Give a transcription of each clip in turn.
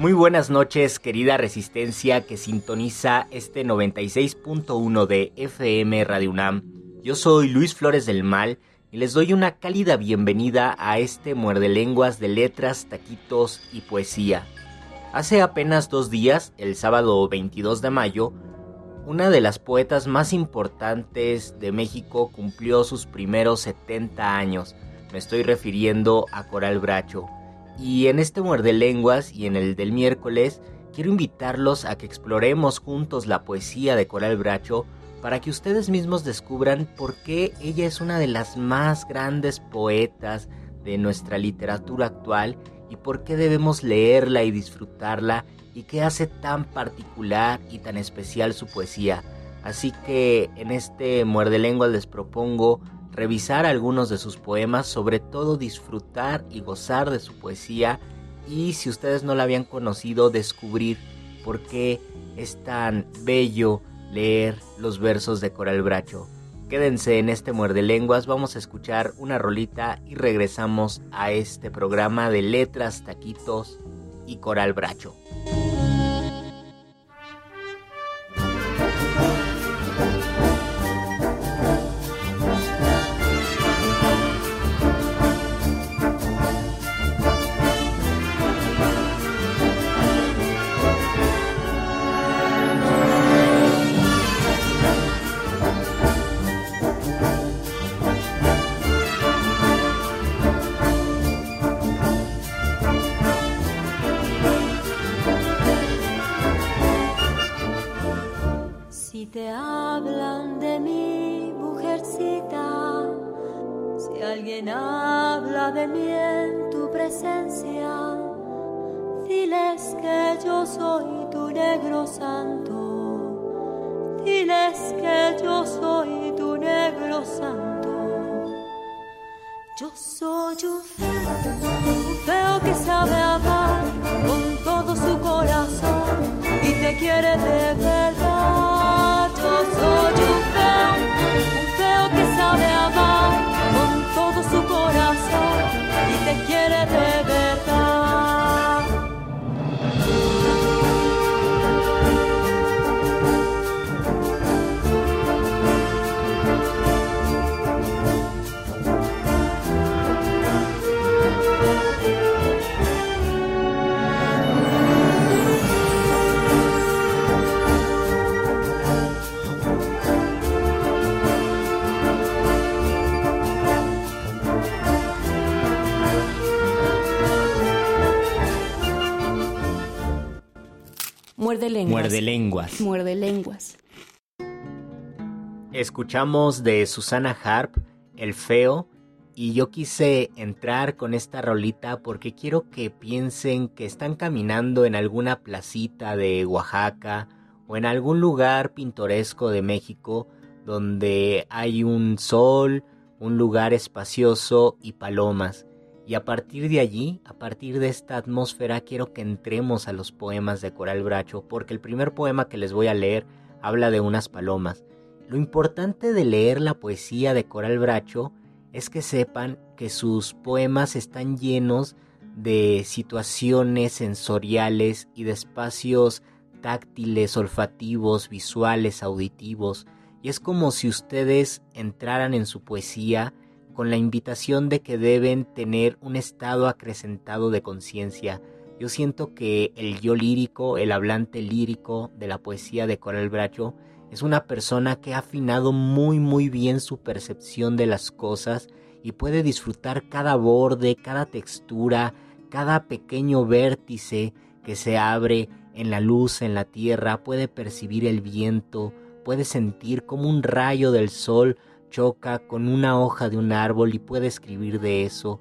Muy buenas noches, querida resistencia que sintoniza este 96.1 de FM Radio UNAM. Yo soy Luis Flores del Mal y les doy una cálida bienvenida a este muerde lenguas de letras, taquitos y poesía. Hace apenas dos días, el sábado 22 de mayo, una de las poetas más importantes de México cumplió sus primeros 70 años. Me estoy refiriendo a Coral Bracho. Y en este muerde lenguas y en el del miércoles, quiero invitarlos a que exploremos juntos la poesía de Coral Bracho para que ustedes mismos descubran por qué ella es una de las más grandes poetas de nuestra literatura actual y por qué debemos leerla y disfrutarla y qué hace tan particular y tan especial su poesía. Así que en este muerde lenguas les propongo revisar algunos de sus poemas, sobre todo disfrutar y gozar de su poesía y si ustedes no la habían conocido, descubrir por qué es tan bello leer los versos de Coral Bracho. Quédense en este muerde lenguas, vamos a escuchar una rolita y regresamos a este programa de letras, taquitos y Coral Bracho. Si te hablan de mi mujercita, si alguien habla de mí en tu presencia, diles que yo soy tu negro santo, diles que yo soy tu negro santo. Yo soy un feo, un feo que sabe amar con todo su corazón y te quiere de verdad. con todo su corazón y te quiere de ver. Muerde lenguas. Muerde lenguas. Escuchamos de Susana Harp, El Feo, y yo quise entrar con esta rolita porque quiero que piensen que están caminando en alguna placita de Oaxaca o en algún lugar pintoresco de México donde hay un sol, un lugar espacioso y palomas. Y a partir de allí, a partir de esta atmósfera, quiero que entremos a los poemas de Coral Bracho, porque el primer poema que les voy a leer habla de unas palomas. Lo importante de leer la poesía de Coral Bracho es que sepan que sus poemas están llenos de situaciones sensoriales y de espacios táctiles, olfativos, visuales, auditivos, y es como si ustedes entraran en su poesía con la invitación de que deben tener un estado acrecentado de conciencia. Yo siento que el yo lírico, el hablante lírico de la poesía de Coral Bracho, es una persona que ha afinado muy muy bien su percepción de las cosas y puede disfrutar cada borde, cada textura, cada pequeño vértice que se abre en la luz, en la tierra, puede percibir el viento, puede sentir como un rayo del sol choca con una hoja de un árbol y puede escribir de eso.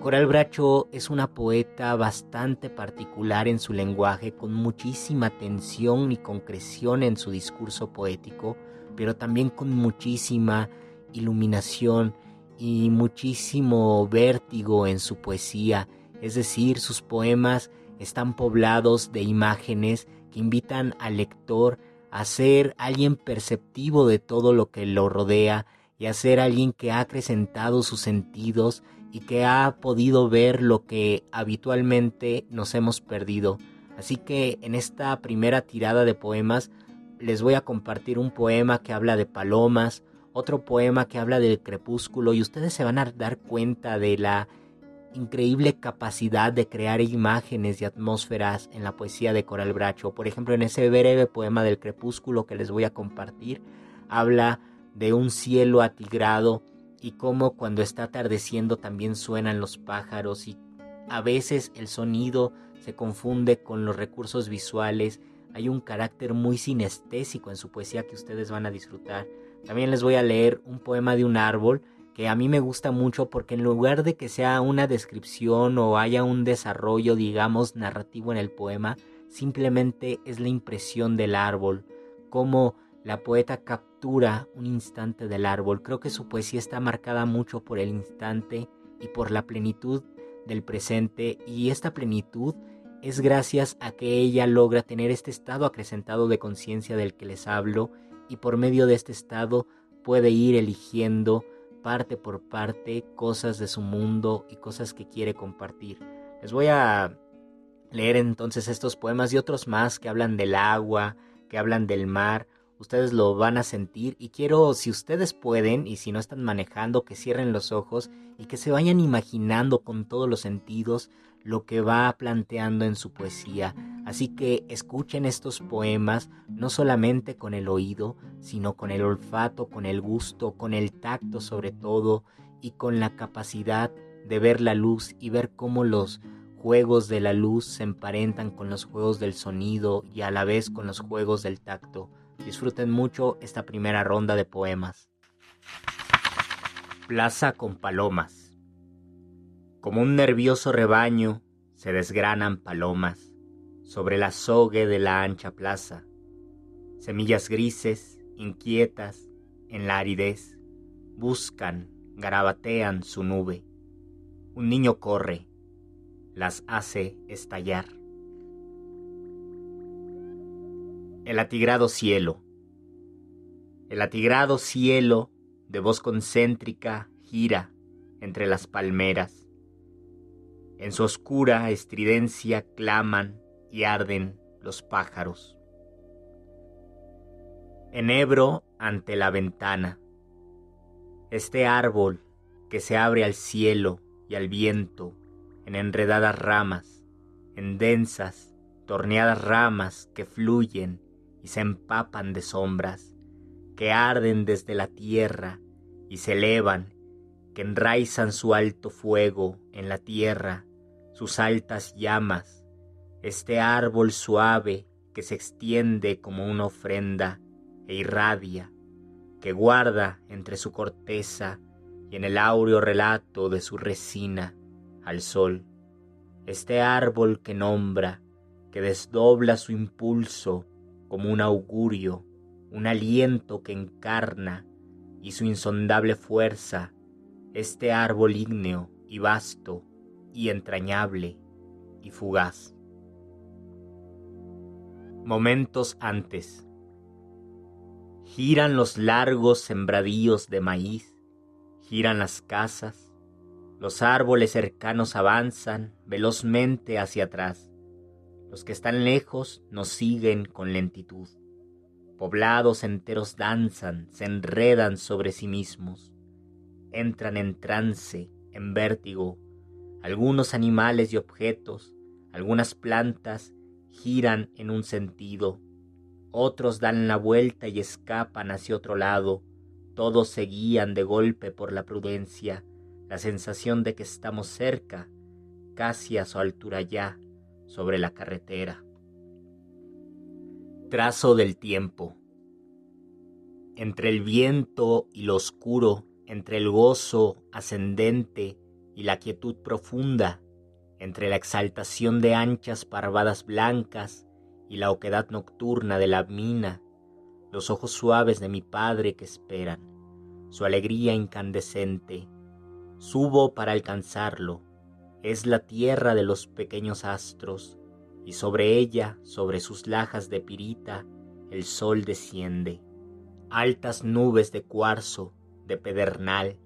Coral Bracho es una poeta bastante particular en su lenguaje, con muchísima tensión y concreción en su discurso poético, pero también con muchísima iluminación y muchísimo vértigo en su poesía, es decir, sus poemas están poblados de imágenes que invitan al lector a ser alguien perceptivo de todo lo que lo rodea y a ser alguien que ha acrecentado sus sentidos y que ha podido ver lo que habitualmente nos hemos perdido. Así que en esta primera tirada de poemas les voy a compartir un poema que habla de palomas, otro poema que habla del crepúsculo y ustedes se van a dar cuenta de la increíble capacidad de crear imágenes y atmósferas en la poesía de Coral Bracho. Por ejemplo, en ese breve poema del crepúsculo que les voy a compartir, habla de un cielo atigrado y cómo cuando está atardeciendo también suenan los pájaros y a veces el sonido se confunde con los recursos visuales. Hay un carácter muy sinestésico en su poesía que ustedes van a disfrutar. También les voy a leer un poema de un árbol que a mí me gusta mucho porque en lugar de que sea una descripción o haya un desarrollo, digamos, narrativo en el poema, simplemente es la impresión del árbol, como la poeta captura un instante del árbol. Creo que su poesía está marcada mucho por el instante y por la plenitud del presente y esta plenitud es gracias a que ella logra tener este estado acrecentado de conciencia del que les hablo y por medio de este estado puede ir eligiendo parte por parte cosas de su mundo y cosas que quiere compartir. Les voy a leer entonces estos poemas y otros más que hablan del agua, que hablan del mar. Ustedes lo van a sentir y quiero, si ustedes pueden y si no están manejando, que cierren los ojos y que se vayan imaginando con todos los sentidos lo que va planteando en su poesía. Así que escuchen estos poemas no solamente con el oído, sino con el olfato, con el gusto, con el tacto sobre todo, y con la capacidad de ver la luz y ver cómo los juegos de la luz se emparentan con los juegos del sonido y a la vez con los juegos del tacto. Disfruten mucho esta primera ronda de poemas. Plaza con palomas. Como un nervioso rebaño se desgranan palomas sobre la sogue de la ancha plaza, semillas grises, inquietas, en la aridez, buscan, garabatean su nube. Un niño corre, las hace estallar. El atigrado cielo. El atigrado cielo de voz concéntrica gira entre las palmeras en su oscura estridencia claman y arden los pájaros. Enebro ante la ventana. Este árbol que se abre al cielo y al viento en enredadas ramas, en densas, torneadas ramas que fluyen y se empapan de sombras, que arden desde la tierra y se elevan que enraizan su alto fuego en la tierra, sus altas llamas, este árbol suave que se extiende como una ofrenda e irradia, que guarda entre su corteza y en el áureo relato de su resina al sol, este árbol que nombra, que desdobla su impulso como un augurio, un aliento que encarna y su insondable fuerza este árbol ígneo y vasto y entrañable y fugaz. Momentos antes. Giran los largos sembradíos de maíz, giran las casas, los árboles cercanos avanzan velozmente hacia atrás. Los que están lejos nos siguen con lentitud. Poblados enteros danzan, se enredan sobre sí mismos, entran en trance, en vértigo. Algunos animales y objetos, algunas plantas giran en un sentido, otros dan la vuelta y escapan hacia otro lado, todos se guían de golpe por la prudencia, la sensación de que estamos cerca, casi a su altura ya, sobre la carretera. Trazo del tiempo. Entre el viento y lo oscuro, entre el gozo ascendente y la quietud profunda, entre la exaltación de anchas parvadas blancas y la oquedad nocturna de la mina, los ojos suaves de mi padre que esperan, su alegría incandescente, Subo para alcanzarlo. Es la tierra de los pequeños astros, y sobre ella, sobre sus lajas de pirita, el sol desciende. Altas nubes de cuarzo, de pedernal,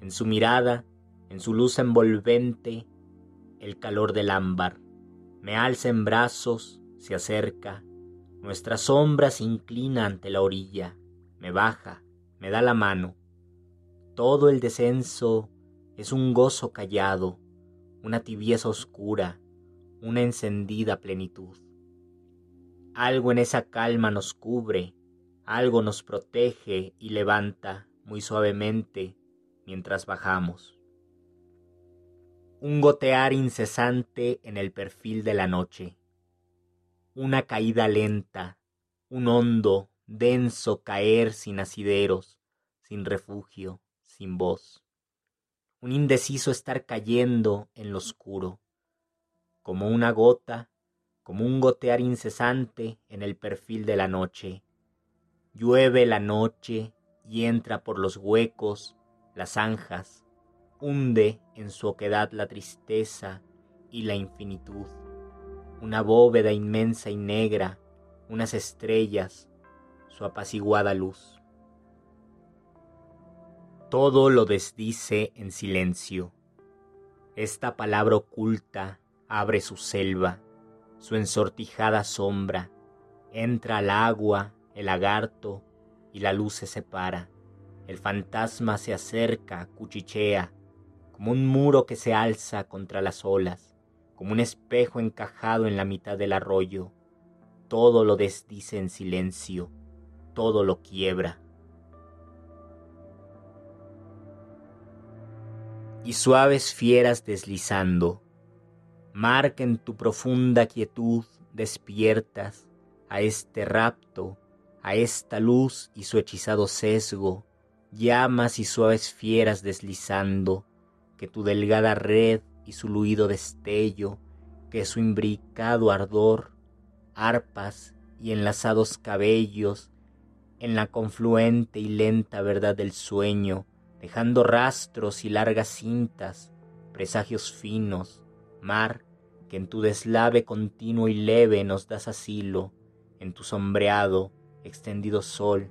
en su mirada, en su luz envolvente, el calor del ámbar. Me alza en brazos, se acerca, nuestra sombra se inclina ante la orilla, me baja, me da la mano. Todo el descenso es un gozo callado, una tibieza oscura, una encendida plenitud. Algo en esa calma nos cubre, algo nos protege y levanta muy suavemente mientras bajamos. Un gotear incesante en el perfil de la noche, una caída lenta, un hondo, denso caer sin asideros, sin refugio, sin voz un indeciso estar cayendo en lo oscuro, como una gota, como un gotear incesante en el perfil de la noche. Llueve la noche y entra por los huecos, las zanjas, hunde en su oquedad la tristeza y la infinitud, una bóveda inmensa y negra, unas estrellas, su apaciguada luz. Todo lo desdice en silencio. Esta palabra oculta abre su selva, su ensortijada sombra, entra al agua, el lagarto, y la luz se separa. El fantasma se acerca, cuchichea, como un muro que se alza contra las olas, como un espejo encajado en la mitad del arroyo. Todo lo desdice en silencio, todo lo quiebra. y suaves fieras deslizando, marquen tu profunda quietud despiertas a este rapto, a esta luz y su hechizado sesgo, llamas y suaves fieras deslizando, que tu delgada red y su luido destello, que su imbricado ardor, arpas y enlazados cabellos, en la confluente y lenta verdad del sueño, dejando rastros y largas cintas, presagios finos, mar, que en tu deslave continuo y leve nos das asilo, en tu sombreado, extendido sol,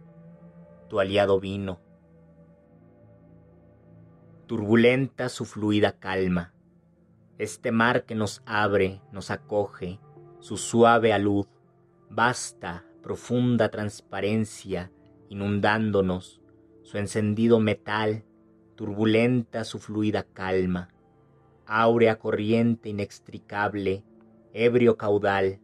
tu aliado vino. Turbulenta su fluida calma, este mar que nos abre, nos acoge, su suave alud, vasta, profunda transparencia, inundándonos, su encendido metal, turbulenta su fluida calma, áurea corriente inextricable, ebrio caudal,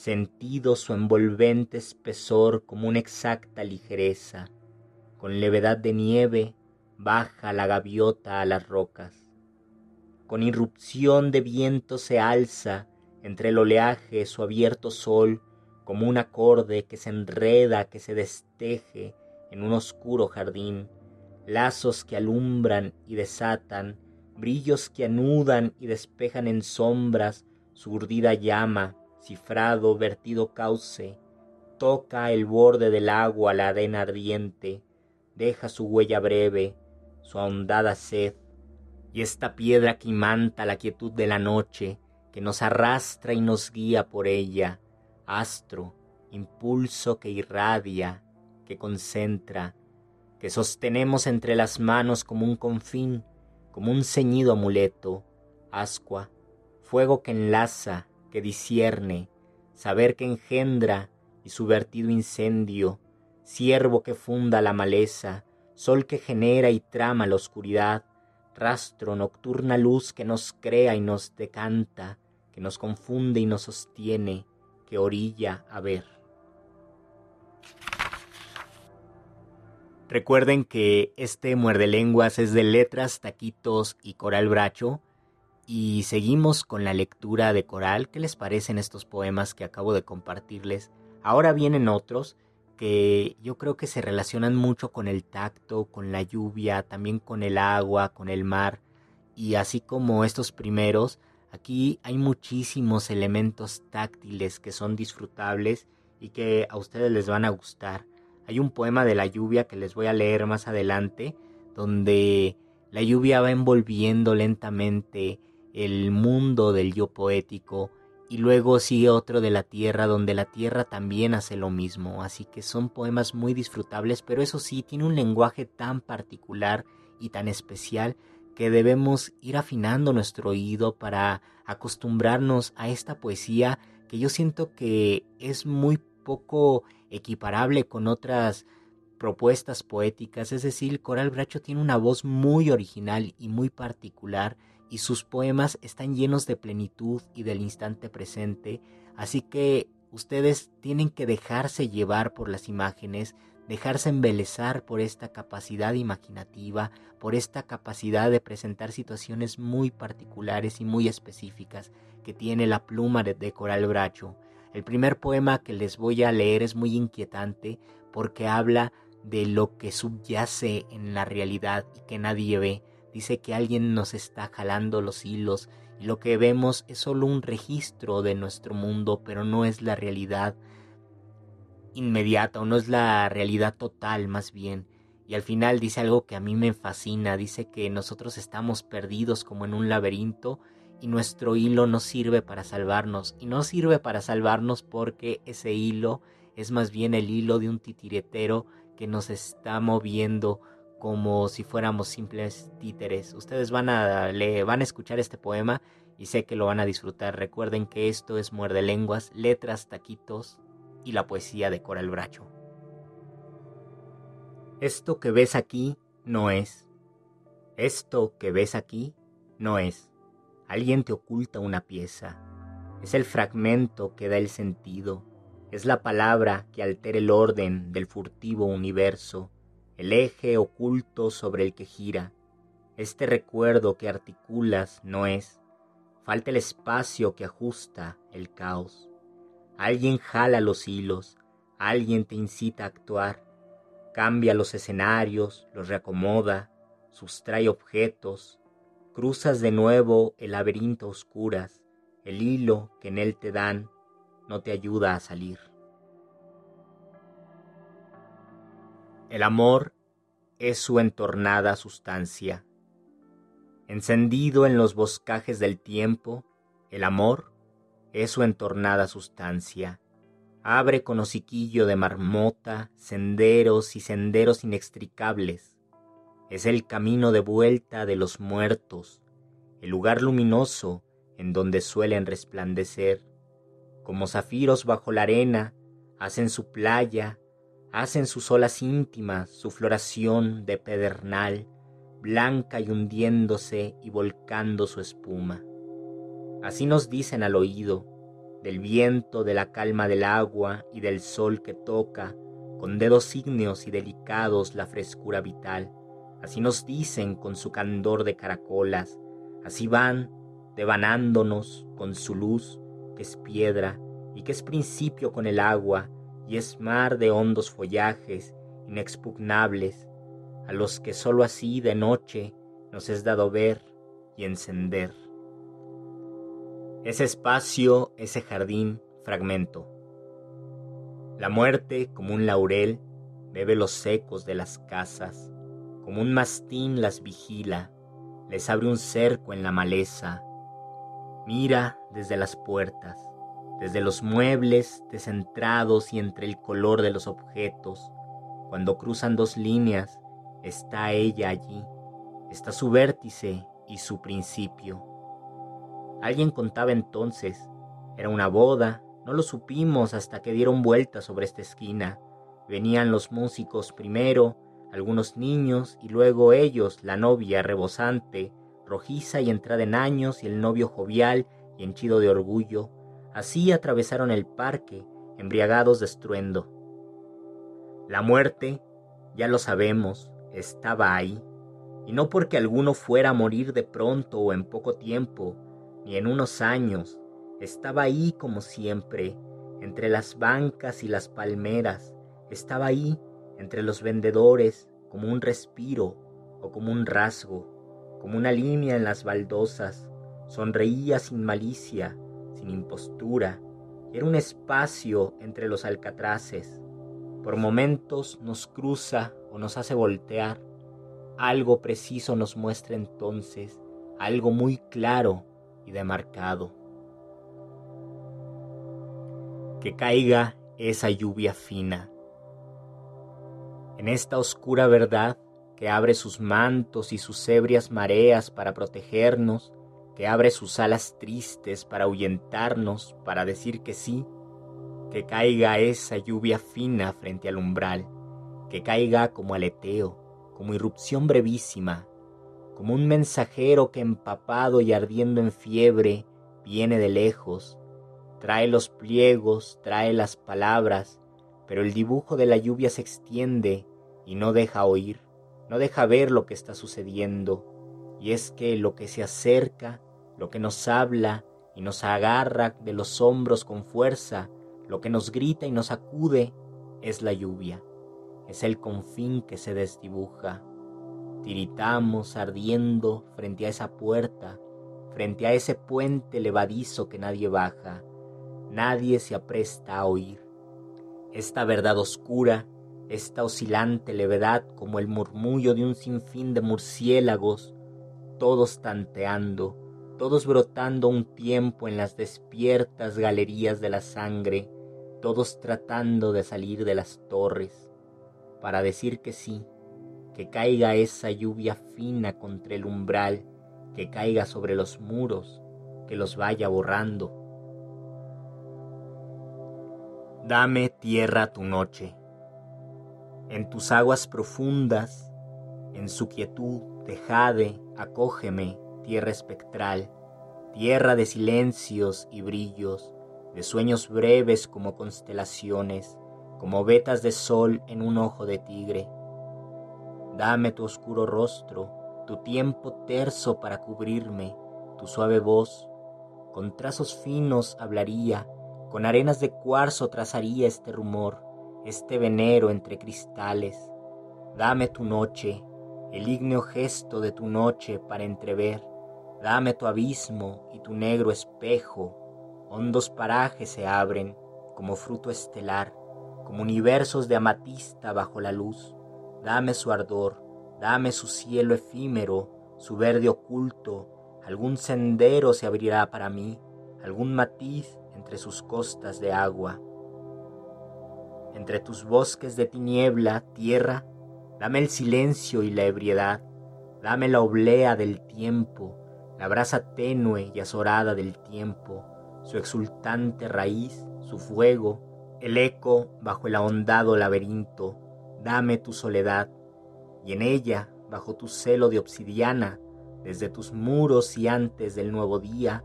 sentido su envolvente espesor como una exacta ligereza, con levedad de nieve baja la gaviota a las rocas. Con irrupción de viento se alza entre el oleaje su abierto sol como un acorde que se enreda, que se desteje en un oscuro jardín, lazos que alumbran y desatan, brillos que anudan y despejan en sombras su urdida llama, cifrado, vertido cauce, toca el borde del agua la arena ardiente, deja su huella breve, su ahondada sed, y esta piedra que imanta la quietud de la noche, que nos arrastra y nos guía por ella, astro, impulso que irradia, que concentra, que sostenemos entre las manos como un confín, como un ceñido amuleto, ascua, fuego que enlaza, que discierne, saber que engendra y su vertido incendio, ciervo que funda la maleza, sol que genera y trama la oscuridad, rastro, nocturna luz que nos crea y nos decanta, que nos confunde y nos sostiene, que orilla a ver. Recuerden que este muerde lenguas es de letras, taquitos y coral bracho. Y seguimos con la lectura de coral. ¿Qué les parecen estos poemas que acabo de compartirles? Ahora vienen otros que yo creo que se relacionan mucho con el tacto, con la lluvia, también con el agua, con el mar, y así como estos primeros, aquí hay muchísimos elementos táctiles que son disfrutables y que a ustedes les van a gustar. Hay un poema de la lluvia que les voy a leer más adelante, donde la lluvia va envolviendo lentamente el mundo del yo poético, y luego sigue otro de la tierra donde la tierra también hace lo mismo, así que son poemas muy disfrutables, pero eso sí, tiene un lenguaje tan particular y tan especial que debemos ir afinando nuestro oído para acostumbrarnos a esta poesía que yo siento que es muy poco equiparable con otras propuestas poéticas, es decir, Coral Bracho tiene una voz muy original y muy particular y sus poemas están llenos de plenitud y del instante presente, así que ustedes tienen que dejarse llevar por las imágenes, dejarse embelezar por esta capacidad imaginativa, por esta capacidad de presentar situaciones muy particulares y muy específicas que tiene la pluma de, Coral Bracho. El primer poema que les voy a leer es muy inquietante porque habla de lo que subyace en la realidad y que nadie ve, dice que alguien nos está jalando los hilos y lo que vemos es solo un registro de nuestro mundo, pero no es la realidad inmediata o no es la realidad total más bien. Y al final dice algo que a mí me fascina, dice que nosotros estamos perdidos como en un laberinto y nuestro hilo no sirve para salvarnos. Y no sirve para salvarnos porque ese hilo es más bien el hilo de un titiretero que nos está moviendo como si fuéramos simples títeres. Ustedes van a, le, van a escuchar este poema y sé que lo van a disfrutar. Recuerden que esto es Muerde Lenguas, letras, taquitos y la poesía de Coral Bracho. Esto que ves aquí no es. Esto que ves aquí no es. Alguien te oculta una pieza. Es el fragmento que da el sentido. Es la palabra que altera el orden del furtivo universo el eje oculto sobre el que gira. Este recuerdo que articulas no es. Falta el espacio que ajusta el caos. Alguien jala los hilos, alguien te incita a actuar, cambia los escenarios, los reacomoda, sustrae objetos, cruzas de nuevo el laberinto oscuras, el hilo que en él te dan no te ayuda a salir. El amor es su entornada sustancia. Encendido en los boscajes del tiempo, el amor es su entornada sustancia. Abre con hociquillo de marmota senderos y senderos inextricables. Es el camino de vuelta de los muertos, el lugar luminoso en donde suelen resplandecer. Como zafiros bajo la arena, hacen su playa hacen sus olas íntimas su floración de pedernal, blanca y hundiéndose y volcando su espuma. Así nos dicen al oído, del viento, de la calma del agua y del sol que toca, con dedos ígneos y delicados la frescura vital. Así nos dicen con su candor de caracolas, así van devanándonos con su luz, que es piedra y que es principio con el agua, y es mar de hondos follajes inexpugnables, a los que sólo así de noche nos es dado ver y encender. Ese espacio, ese jardín, fragmento. La muerte, como un laurel, bebe los ecos de las casas, como un mastín las vigila, les abre un cerco en la maleza, mira desde las puertas, desde los muebles descentrados y entre el color de los objetos, cuando cruzan dos líneas, está ella allí, está su vértice y su principio. Alguien contaba entonces, era una boda, no lo supimos hasta que dieron vuelta sobre esta esquina. Venían los músicos primero, algunos niños y luego ellos, la novia rebosante, rojiza y entrada en años y el novio jovial y henchido de orgullo. Así atravesaron el parque, embriagados de estruendo. La muerte, ya lo sabemos, estaba ahí, y no porque alguno fuera a morir de pronto o en poco tiempo, ni en unos años, estaba ahí como siempre, entre las bancas y las palmeras, estaba ahí entre los vendedores como un respiro o como un rasgo, como una línea en las baldosas, sonreía sin malicia, sin impostura, era un espacio entre los alcatraces. Por momentos nos cruza o nos hace voltear. Algo preciso nos muestra entonces, algo muy claro y demarcado que caiga esa lluvia fina. En esta oscura verdad que abre sus mantos y sus ebrias mareas para protegernos, que abre sus alas tristes para ahuyentarnos, para decir que sí, que caiga esa lluvia fina frente al umbral, que caiga como aleteo, como irrupción brevísima, como un mensajero que empapado y ardiendo en fiebre viene de lejos, Trae los pliegos, trae las palabras, pero el dibujo de la lluvia se extiende y no deja oír, no deja ver lo que está sucediendo. Y es que lo que se acerca, lo que nos habla y nos agarra de los hombros con fuerza, lo que nos grita y nos acude, es la lluvia, es el confín que se desdibuja. Tiritamos ardiendo frente a esa puerta, frente a ese puente levadizo que nadie baja, nadie se apresta a oír. Esta verdad oscura, esta oscilante levedad como el murmullo de un sinfín de murciélagos, todos tanteando, todos brotando un tiempo en las despiertas galerías de la sangre, todos tratando de salir de las torres, para decir que sí, que caiga esa lluvia fina contra el umbral, que caiga sobre los muros, que los vaya borrando, Dame tierra tu noche. En tus aguas profundas, en su quietud, tejade, acógeme, tierra espectral, tierra de silencios y brillos, de sueños breves como constelaciones, como vetas de sol en un ojo de tigre. Dame tu oscuro rostro, tu tiempo terso para cubrirme, tu suave voz, con trazos finos hablaría, con arenas de cuarzo trazaría este rumor, este venero entre cristales. Dame tu noche, el ígneo gesto de tu noche para entrever. Dame tu abismo y tu negro espejo. Hondos parajes se abren como fruto estelar, como universos de amatista bajo la luz. Dame su ardor, dame su cielo efímero, su verde oculto. Algún sendero se abrirá para mí, algún matiz entre sus costas de agua. Entre tus bosques de tiniebla, tierra, dame el silencio y la ebriedad, dame la oblea del tiempo, la brasa tenue y azorada del tiempo, su exultante raíz, su fuego, el eco bajo el ahondado laberinto, dame tu soledad, y en ella, bajo tu celo de obsidiana, desde tus muros y antes del nuevo día,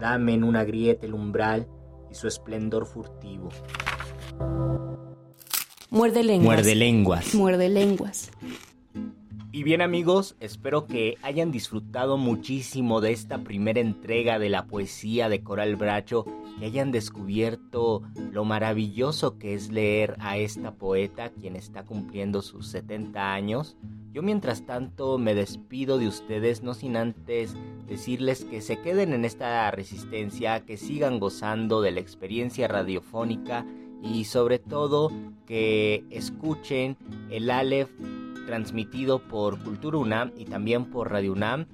Dame en una grieta el umbral y su esplendor furtivo. Muerde lenguas. Muerde lenguas. Muerde lenguas. Y bien amigos, espero que hayan disfrutado muchísimo de esta primera entrega de la poesía de Coral Bracho, que hayan descubierto lo maravilloso que es leer a esta poeta, quien está cumpliendo sus 70 años. Yo mientras tanto me despido de ustedes, no sin antes decirles que se queden en esta resistencia, que sigan gozando de la experiencia radiofónica y sobre todo que escuchen el Aleph transmitido por Cultura UNAM y también por Radio UNAM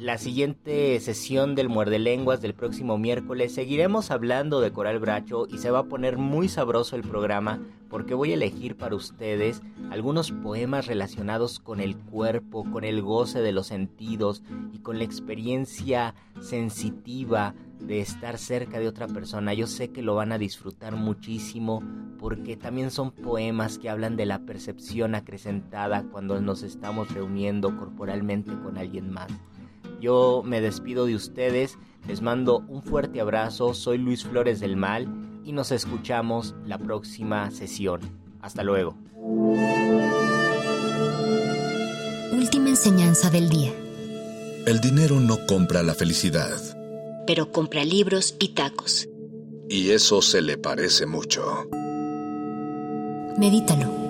la siguiente sesión del Muerde Lenguas del próximo miércoles seguiremos hablando de Coral Bracho y se va a poner muy sabroso el programa porque voy a elegir para ustedes algunos poemas relacionados con el cuerpo, con el goce de los sentidos y con la experiencia sensitiva de estar cerca de otra persona. Yo sé que lo van a disfrutar muchísimo porque también son poemas que hablan de la percepción acrecentada cuando nos estamos reuniendo corporalmente con alguien más. Yo me despido de ustedes, les mando un fuerte abrazo, soy Luis Flores del Mal y nos escuchamos la próxima sesión. Hasta luego. Última enseñanza del día. El dinero no compra la felicidad. Pero compra libros y tacos. Y eso se le parece mucho. Medítalo.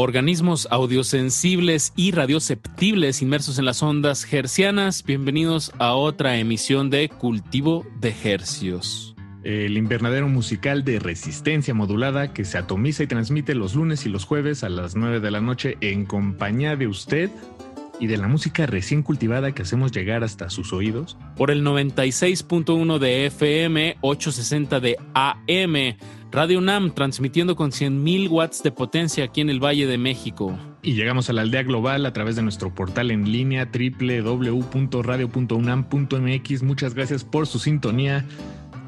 Organismos audiosensibles y radioceptibles inmersos en las ondas hercianas. Bienvenidos a otra emisión de Cultivo de Hercios. El invernadero musical de resistencia modulada que se atomiza y transmite los lunes y los jueves a las 9 de la noche en compañía de usted y de la música recién cultivada que hacemos llegar hasta sus oídos. Por el 96.1 de FM, 860 de AM Radio UNAM transmitiendo con 100.000 watts de potencia aquí en el Valle de México. Y llegamos a la aldea global a través de nuestro portal en línea www.radio.unam.mx. Muchas gracias por su sintonía.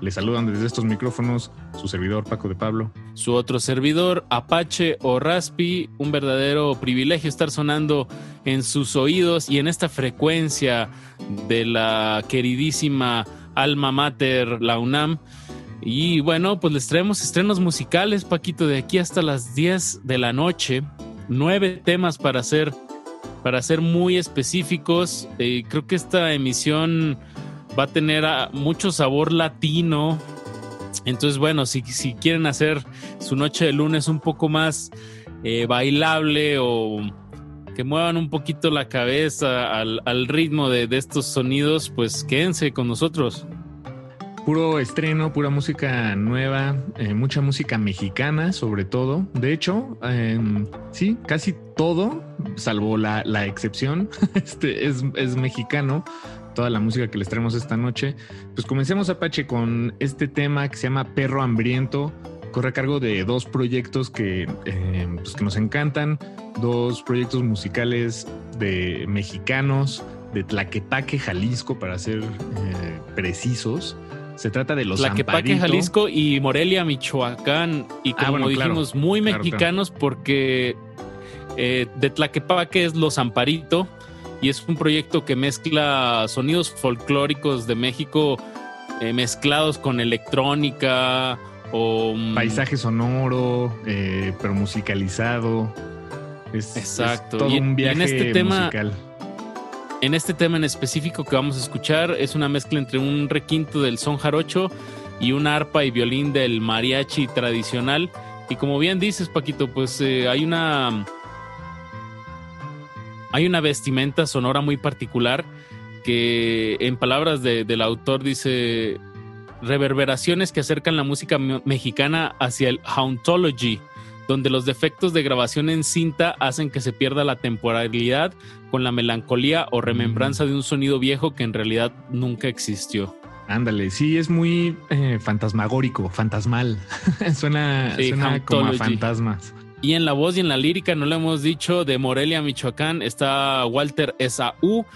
Les saludan desde estos micrófonos su servidor Paco de Pablo. Su otro servidor, Apache o Raspi. Un verdadero privilegio estar sonando en sus oídos y en esta frecuencia de la queridísima alma mater, la UNAM. Y bueno, pues les traemos estrenos musicales, Paquito, de aquí hasta las 10 de la noche. Nueve temas para ser, para ser muy específicos. Eh, creo que esta emisión va a tener ah, mucho sabor latino. Entonces, bueno, si, si quieren hacer su noche de lunes un poco más eh, bailable o que muevan un poquito la cabeza al, al ritmo de, de estos sonidos, pues quédense con nosotros puro estreno, pura música nueva, eh, mucha música mexicana sobre todo. De hecho, em, sí, casi todo, salvo la, excepción, este es, es, mexicano. Toda la música que les traemos esta noche. Pues comencemos, Apache, con este tema que se llama Perro Hambriento. Corre a cargo de dos proyectos que, em, pues que nos encantan, dos proyectos musicales de mexicanos, de Tlaquepaque, Jalisco, para ser eh, precisos. Se trata de los Tlaquepaque, Jalisco y Morelia, Michoacán. Y ah, como dijimos, muy mexicanos porque eh, de Tlaquepaque es Los Amparito y es un proyecto que mezcla sonidos folclóricos de México eh, mezclados con electrónica o... Mm, Paisaje sonoro, eh, pero musicalizado. Exacto. todo un viaje en este tema, musical en este tema en específico que vamos a escuchar es una mezcla entre un requinto del son jarocho y una arpa y violín del mariachi tradicional. Y como bien dices, Paquito, pues eh, hay una. Hay una vestimenta sonora muy particular que, en palabras del autor, dice reverberaciones que acercan la música mexicana hacia el hauntology, donde los defectos de grabación en cinta hacen que se pierda la temporalidad con la melancolía o remembranza de un sonido viejo que en realidad nunca existió. Ándale, sí, es muy eh, fantasmagórico, fantasmal. suena, como a fantasmas. Y en la voz y en la lírica, no lo hemos dicho, de Morelia, Michoacán, está Walter Esaú,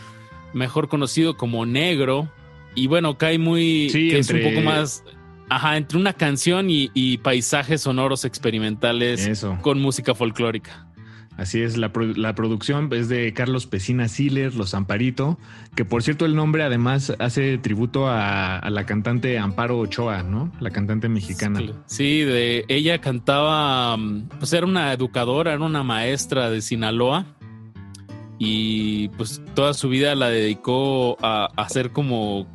mejor conocido como Negro, y bueno, cae muy. que es un poco más. Ajá, entre una canción y, paisajes sonoros experimentales con música folclórica. Así es, la, producción es de Carlos Pesina Siler, Los Amparito, que por cierto el nombre además hace tributo a, la cantante Amparo Ochoa, ¿no? La cantante mexicana. Sí, de ella cantaba, pues era una educadora, era una maestra de Sinaloa y pues toda su vida la dedicó a, a hacer como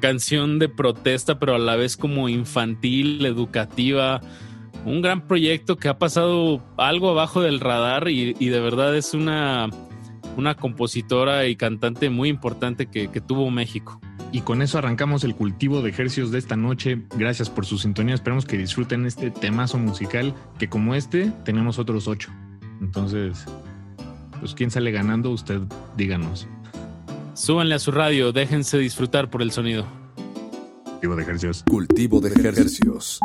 canción de protesta, pero a la vez como infantil, educativa un gran proyecto que ha pasado algo abajo del radar y, de verdad es una, una compositora y cantante muy importante que, tuvo México. Y con eso arrancamos el cultivo de ejercicios de esta noche. Gracias por su sintonía. Esperamos que disfruten este temazo musical que como este tenemos otros ocho. Entonces, pues quién sale ganando, usted díganos. Súbanle a su radio, déjense disfrutar por el sonido. Cultivo de ejercicios. Cultivo de ejercicios.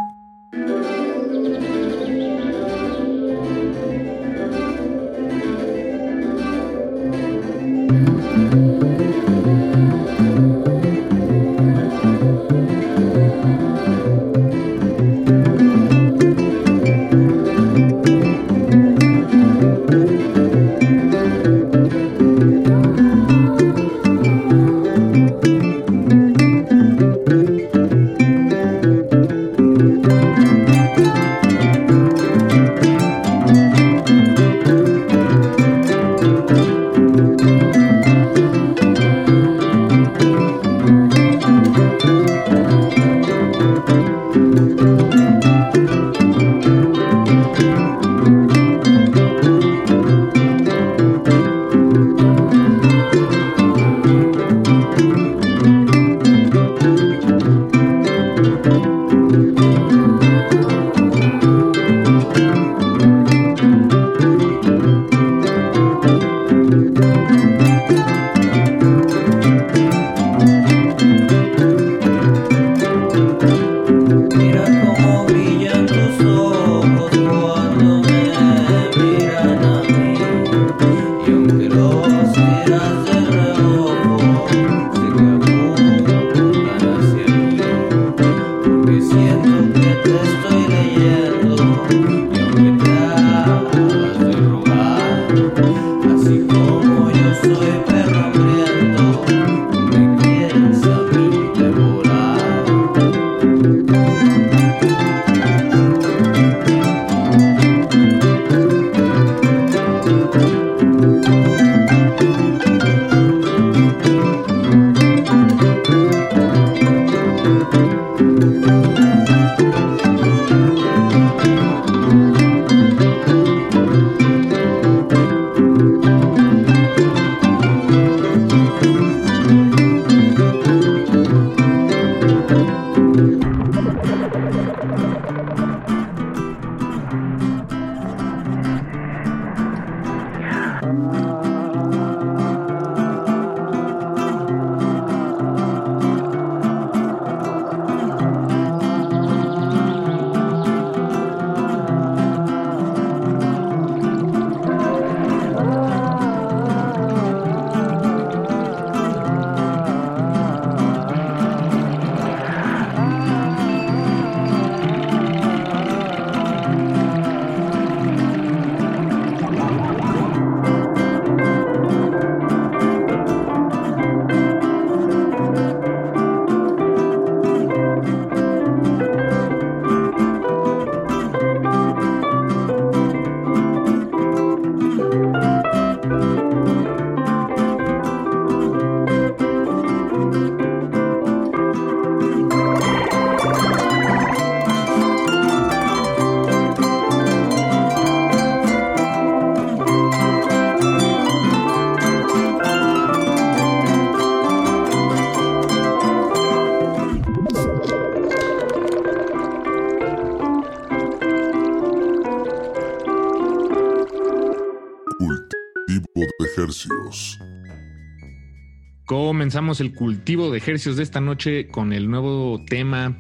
Comenzamos el cultivo de ejercicios de esta noche con el nuevo tema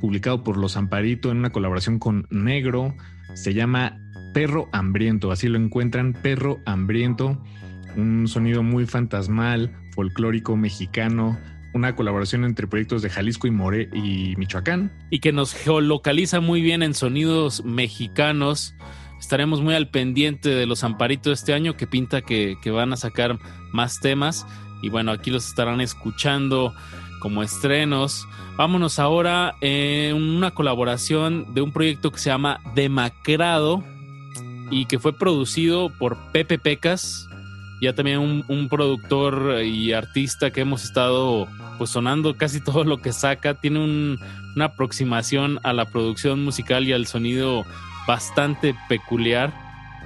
publicado por Los Amparito en una colaboración con Negro. Se llama Perro Hambriento, así lo encuentran, Perro Hambriento. Un sonido muy fantasmal, folclórico mexicano, una colaboración entre proyectos de Jalisco y More y Michoacán. Y que nos geolocaliza muy bien en sonidos mexicanos. Estaremos muy al pendiente de los amparitos este año que pinta que van a sacar más temas. Y bueno, aquí los estarán escuchando como estrenos. Vámonos ahora en una colaboración de un proyecto que se llama Demacrado y que fue producido por Pepe Pecas, ya también un, productor y artista que hemos estado pues sonando casi todo lo que saca, tiene una aproximación a la producción musical y al sonido bastante peculiar,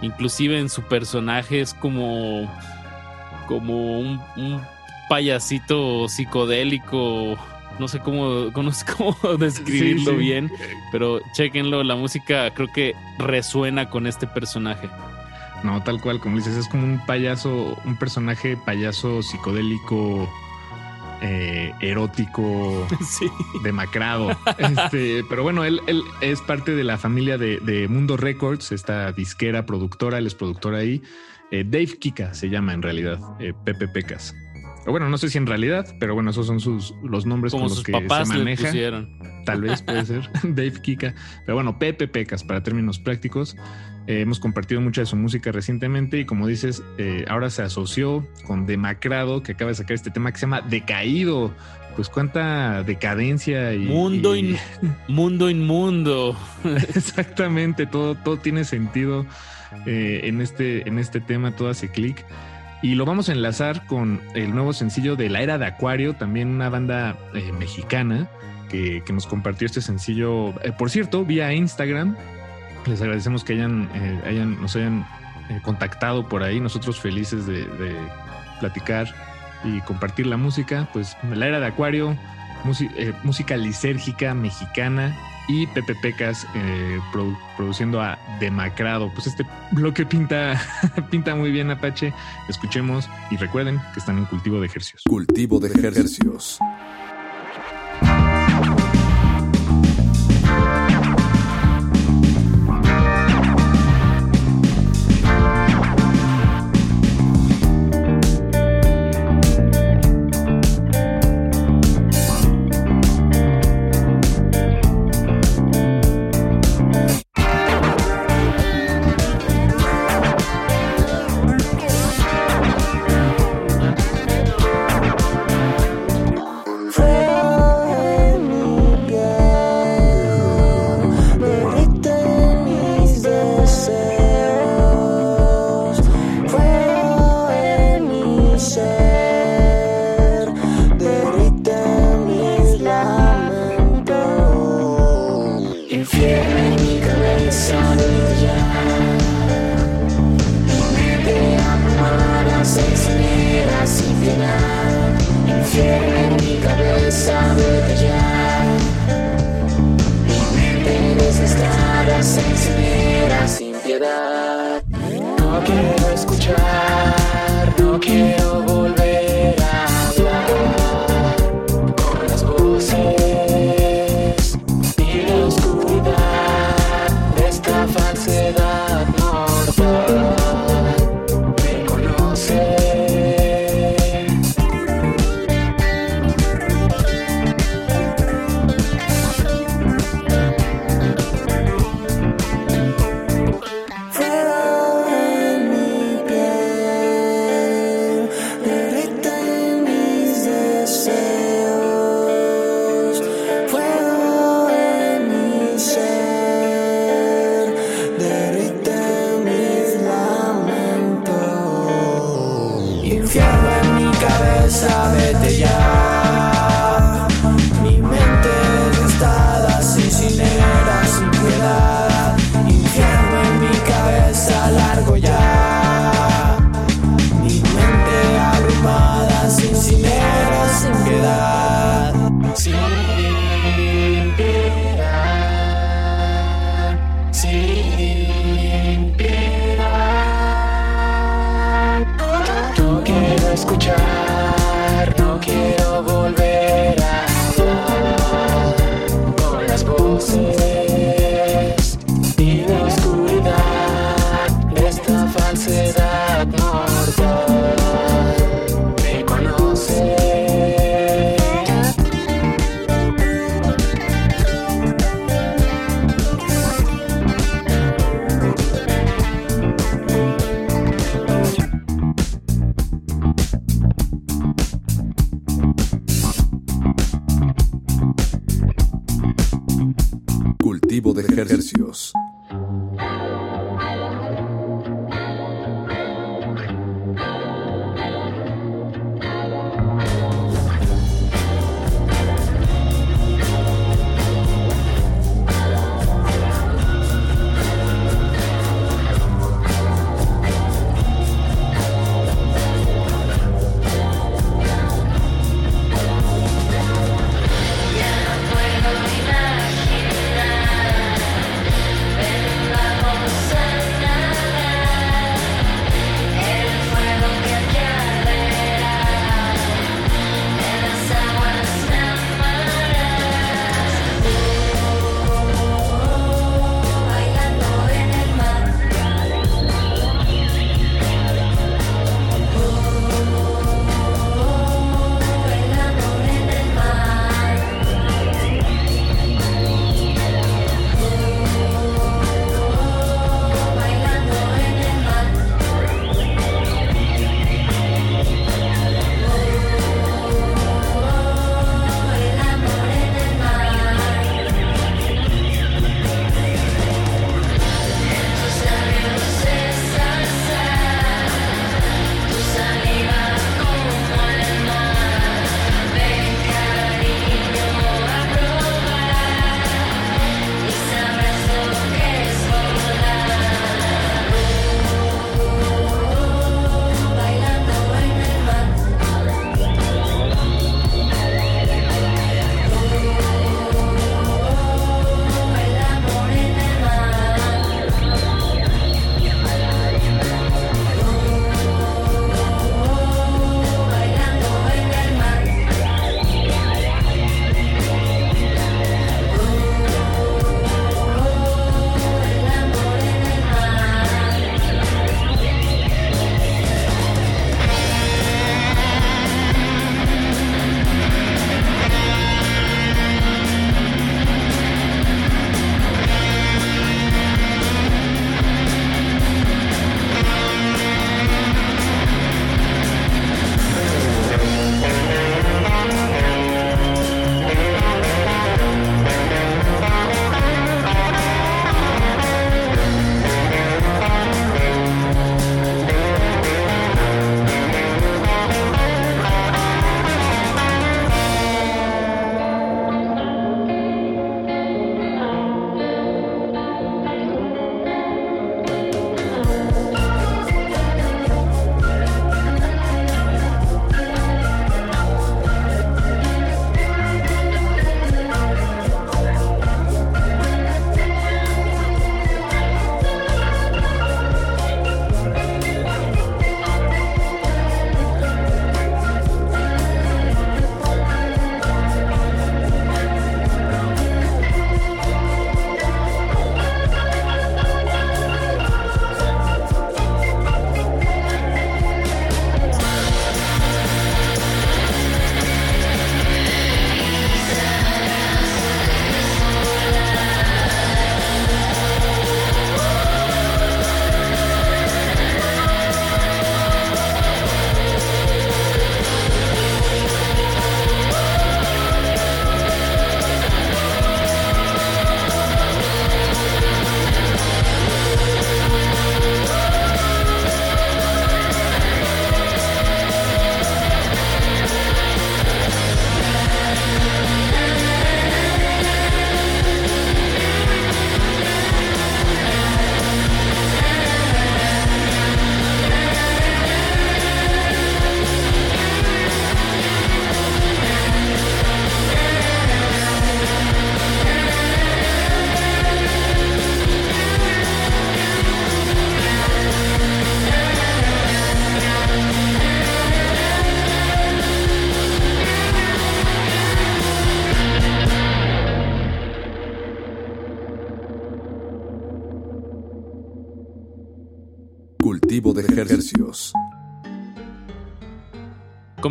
inclusive en su personaje es como como un, payasito psicodélico no sé cómo, cómo describirlo bien, pero chequenlo, la música creo que resuena con este personaje. No, tal cual, como dices, es como un payaso, un personaje payaso psicodélico, eh, erótico, demacrado. Este, pero bueno, él, él, es parte de la familia de, Mundo Records, esta disquera productora, él es productor ahí. Eh, Dave Kika se llama en realidad, eh, Pepe Pecas. bueno, no sé si en realidad, pero bueno, esos son sus los nombres con los que se maneja. Tal vez puede ser Dave Kika. Pero bueno, Pepe Pecas para términos prácticos. Eh, hemos compartido mucha de su música recientemente y como dices, eh, ahora se asoció con Demacrado, que acaba de sacar este tema que se llama Decaído. Pues cuánta decadencia y... Mundo, mundo inmundo. Exactamente, todo, todo tiene sentido eh, en, este, en este tema, todo hace clic. Y lo vamos a enlazar con el nuevo sencillo de La Era de Acuario, también una banda mexicana que, nos compartió este sencillo, por cierto, vía Instagram. Les agradecemos que hayan, eh, hayan nos hayan eh, contactado por ahí. Nosotros felices de, platicar y compartir la música. Pues la era de Acuario, eh, música lisérgica mexicana y Pepe Pecas produciendo a Demacrado. Pues este bloque pinta, pinta muy bien, Apache. Escuchemos y recuerden que están en cultivo de ejercicios. Cultivo de ejercicios.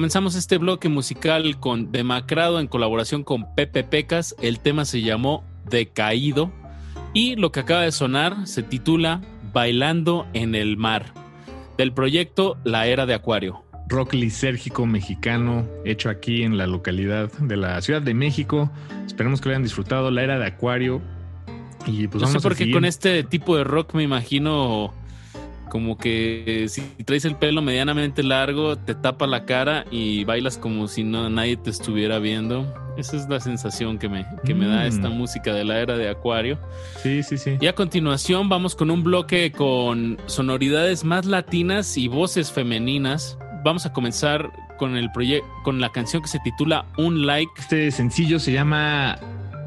Comenzamos este bloque musical con Demacrado en colaboración con Pepe Pecas. El tema se llamó Decaído y lo que acaba de sonar se titula Bailando en el Mar, del proyecto La Era de Acuario. Rock lisérgico mexicano hecho aquí en la localidad de la Ciudad de México. Esperemos que lo hayan disfrutado. La Era de Acuario Y pues no sé vamos a por qué con este tipo de rock me imagino como que si traes el pelo medianamente largo, te tapa la cara y bailas como si no nadie te estuviera viendo. Esa es la sensación que me, que me da Mm. esta música de la era de Acuario. Sí, sí, sí. Y a continuación vamos con un bloque con sonoridades más latinas y voces femeninas. Vamos a comenzar con el proyecto, con la canción que se titula Un Like. Este sencillo se llama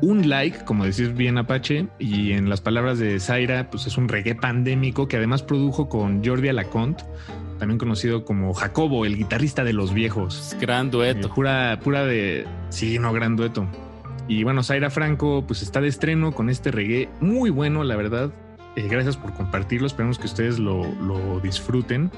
Un Like, como decir bien Apache, y en las palabras de Zaira, pues es un reggae pandémico que además produjo con Jordi Alaconte, también conocido como Jacobo, el guitarrista de los viejos. Gran Eh, dueto. pura, pura de. Sí, no, gran dueto. Y bueno, Zaira Franco, pues está de estreno con este reggae muy bueno, la verdad. Eh, gracias por compartirlo. Esperamos que ustedes lo, lo disfruten.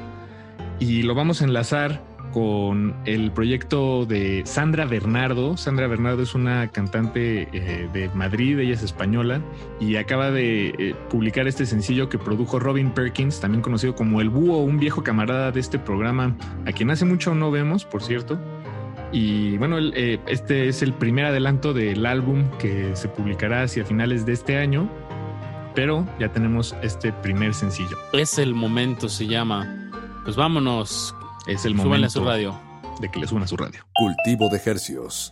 Y lo vamos a enlazar con el proyecto de Sandra Bernardo. Sandra Bernardo es una cantante eh, de Madrid, ella es española y acaba de eh, publicar este sencillo que produjo Robin Perkins, también conocido como El Búho, un viejo camarada de este programa, a quien hace mucho no vemos, por cierto. Y bueno, eh, este es el primer adelanto del álbum que se publicará hacia finales de este año, pero ya tenemos este primer sencillo. Es el momento, se llama. Pues vámonos. Es el Súbanle a momento su radio. de que le suban a su radio. Cultivo de hercios.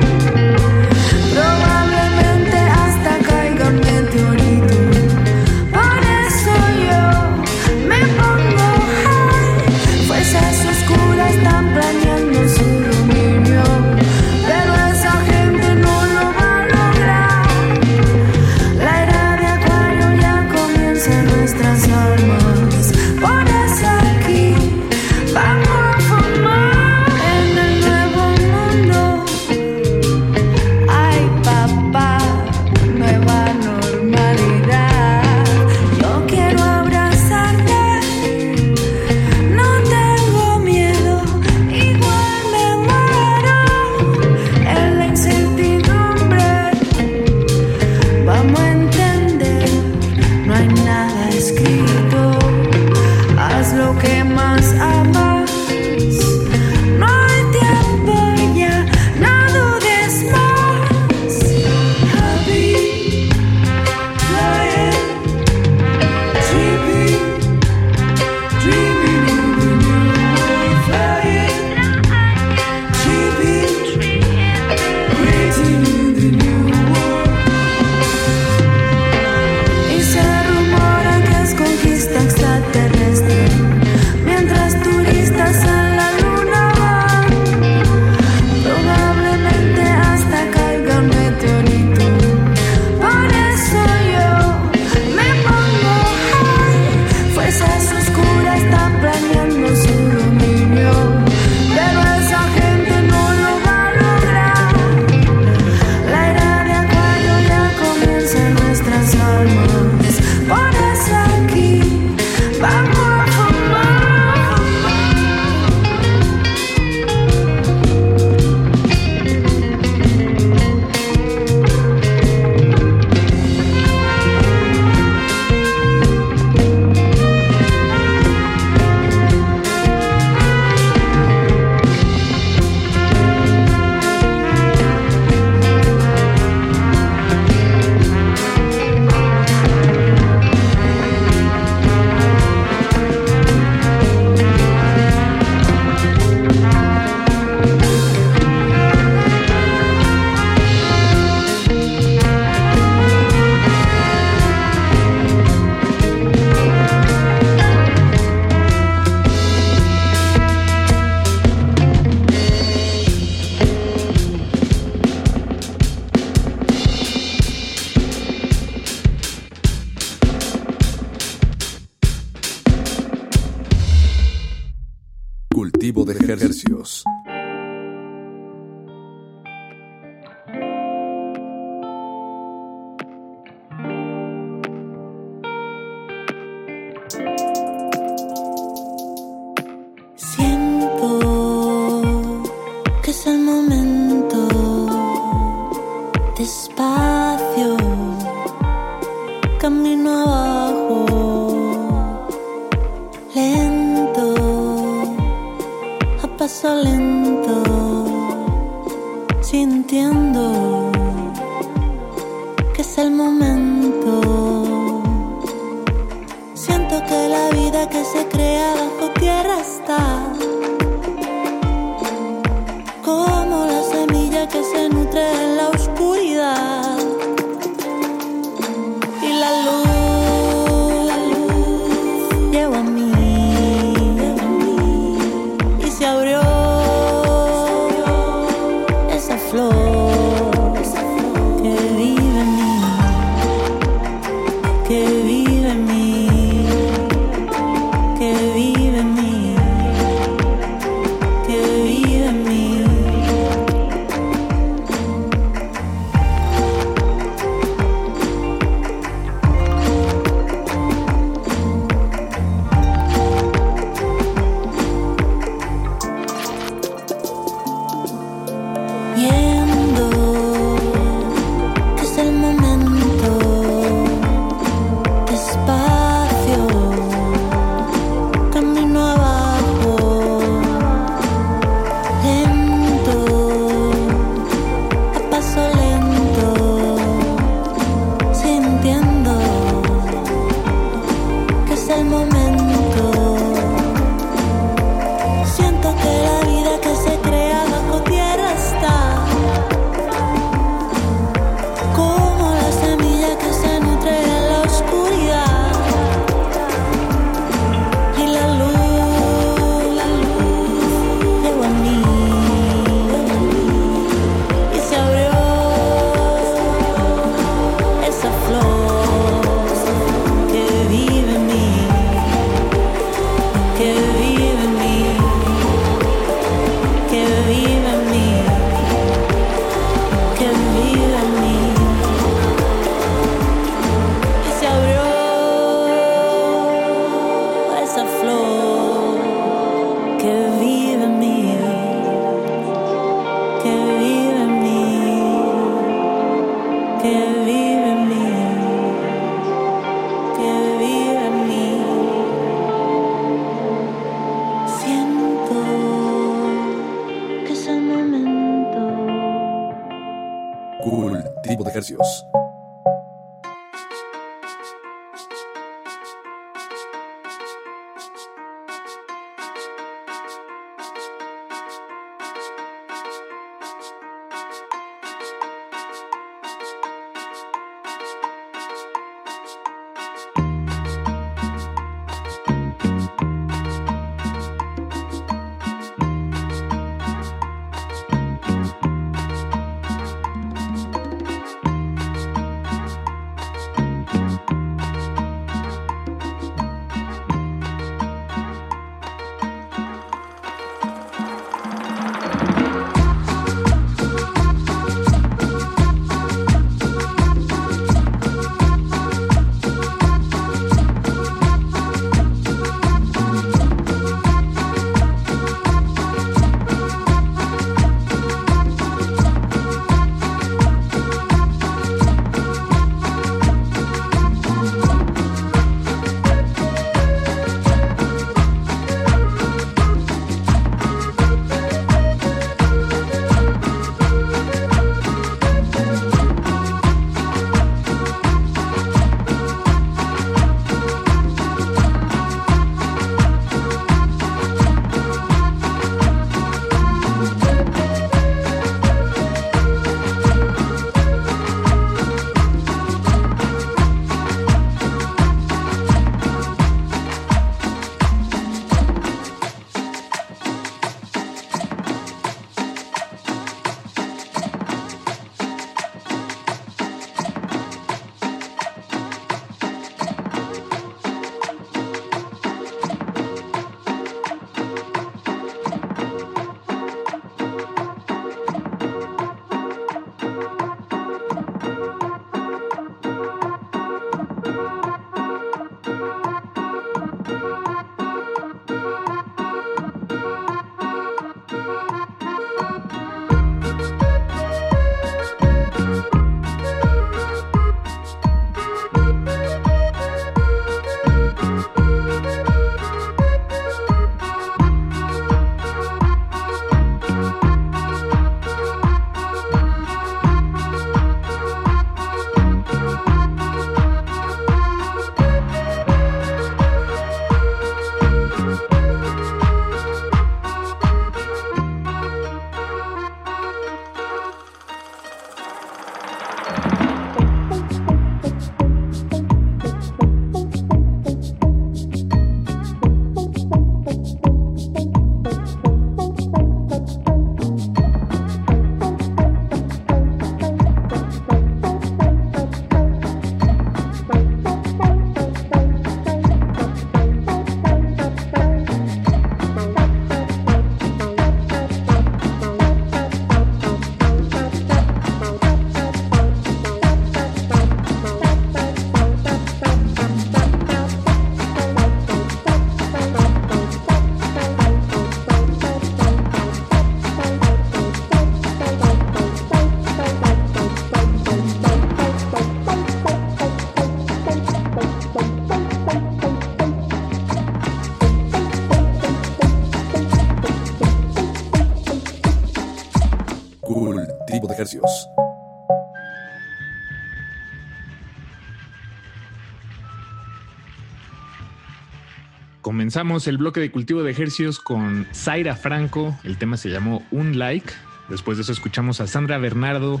Comenzamos el bloque de cultivo de ejercicios con Zaira Franco. El tema se llamó Un Like. Después de eso escuchamos a Sandra Bernardo.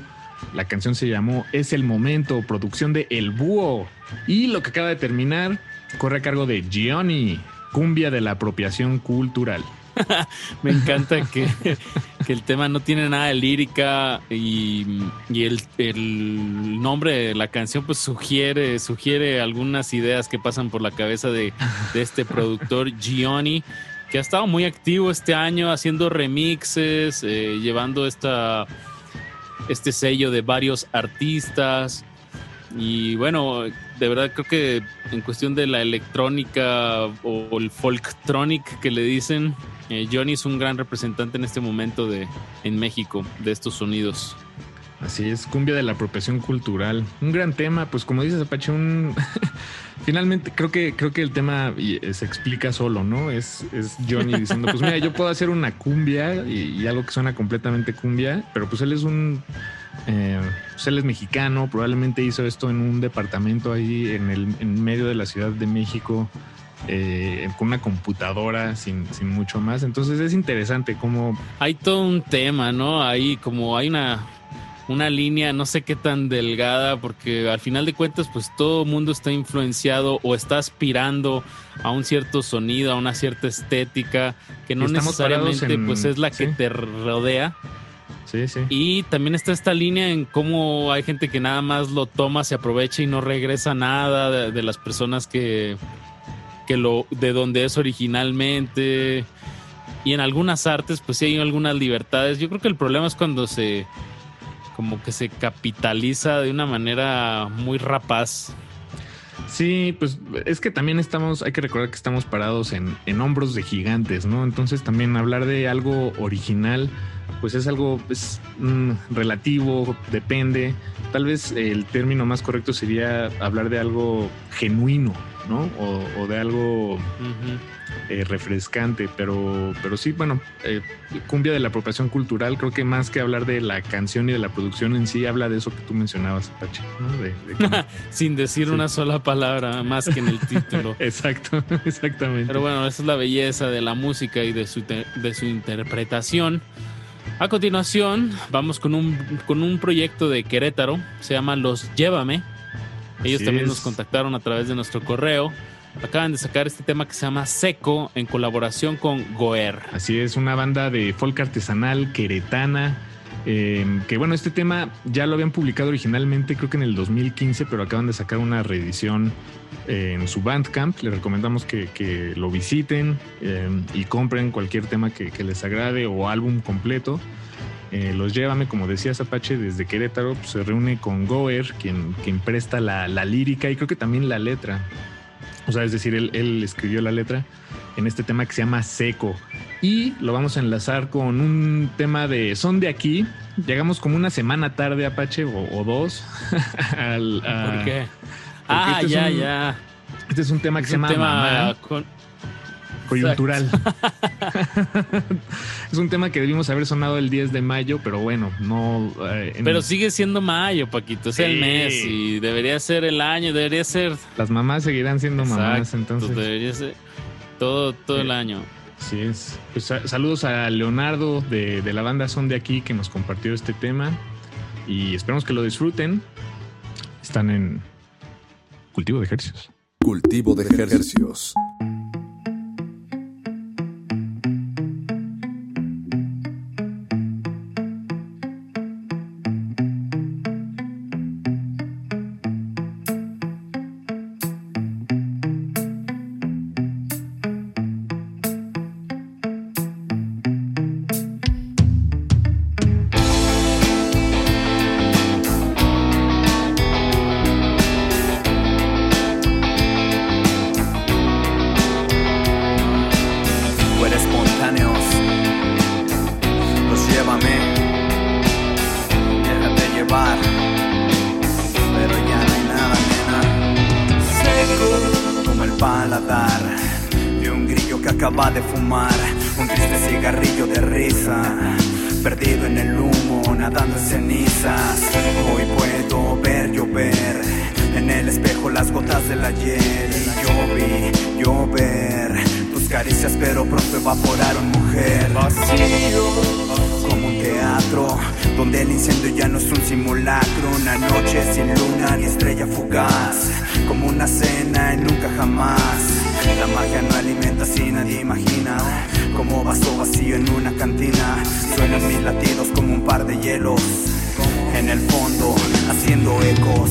La canción se llamó Es el Momento, producción de El Búho. Y lo que acaba de terminar corre a cargo de Gianni, cumbia de la apropiación cultural. Me encanta que, el tema no tiene nada de lírica y, el, nombre de la canción pues sugiere, sugiere algunas ideas que pasan por la cabeza de, este productor Gioni, que ha estado muy activo este año haciendo remixes, eh, llevando esta, este sello de varios artistas. Y bueno, de verdad creo que en cuestión de la electrónica o el folktronic que le dicen, eh, Johnny es un gran representante en este momento de, en México de estos sonidos. Así es, cumbia de la apropiación cultural. Un gran tema, pues como dices Apache, un finalmente creo que creo que el tema eh, se explica solo, ¿no? Es, Johnny diciendo, pues mira, yo puedo hacer una cumbia y, algo que suena completamente cumbia, pero pues él es un eh, pues él es mexicano, probablemente hizo esto en un departamento ahí en el en medio de la Ciudad de México eh, con una computadora sin, mucho más. Entonces es interesante cómo... Hay todo un tema, ¿no? Ahí como hay una, una línea, no sé qué tan delgada, porque al final de cuentas, pues todo el mundo está influenciado o está aspirando a un cierto sonido, a una cierta estética, que no necesariamente pues es la que te rodea. Sí, sí. Y también está esta línea en cómo hay gente que nada más lo toma, se aprovecha y no regresa nada de las personas que, lo de donde es originalmente y en algunas artes pues sí hay algunas libertades. Yo creo que el problema es cuando se como que se capitaliza de una manera muy rapaz. Sí, pues es que también estamos, hay que recordar que estamos parados en, en hombros de gigantes, ¿no? Entonces también hablar de algo original, pues es algo pues, mm, relativo, depende. Tal vez el término más correcto sería hablar de algo genuino, ¿no? O, de algo eh, refrescante, pero, pero sí, bueno, eh, cumbia de la apropiación cultural, creo que más que hablar de la canción y de la producción en sí, habla de eso que tú mencionabas, Apache, Sin decir una sola palabra más que en el título. Exacto, exactamente. Pero bueno, esa es la belleza de la música y de su, de su interpretación. A continuación, vamos con un, con un proyecto de Querétaro, se llama Los Llévame ellos también nos contactaron a través de nuestro correo. Acaban de sacar este tema que se llama Seco en colaboración con Goer. Así es, una banda de folk artesanal queretana. Eh, que bueno, este tema ya lo habían publicado originalmente, creo que en el 2015, pero acaban de sacar una reedición eh, en su Bandcamp. Les recomendamos que, lo visiten eh, y compren cualquier tema que, que les agrade o álbum completo. Eh, los Llévame, como decía Apache, desde Querétaro, pues, se reúne con Goer, quien, quien presta la, lírica y creo que también la letra. O sea, es decir, él, escribió la letra en este tema que se llama Seco. Y lo vamos a enlazar con un tema de Son de aquí. Llegamos como una semana tarde, Apache, o, dos. ¿Por qué? Ah, este ya, ya. Este es un tema que se llama coyuntural. es un tema que debimos haber sonado el 10 de mayo, pero bueno, no. Eh, pero sigue siendo mayo, Paquito, es el mes y debería ser el año, debería ser. Las mamás seguirán siendo mamás, entonces. Debería ser todo, todo el año. Sí es. Pues, saludos a Leonardo de, de la banda Son de aquí que nos compartió este tema y esperamos que lo disfruten. Están en cultivo de ejercicios. Cultivo de ejercicios. De fumar un triste cigarrillo de risa perdido en el humo, nadando en cenizas. Hoy puedo ver llover en el espejo las gotas del ayer. Y yo vi llover tus caricias, pero pronto evaporaron, mujer. Vacío como un teatro donde el incendio ya no es un simulacro, una noche sin luna ni estrella fugaz, como una cena en nunca jamás. La magia no alimenta si nadie imagina Como vaso vacío en una cantina Suenan mis latidos como un par de hielos En el fondo, haciendo ecos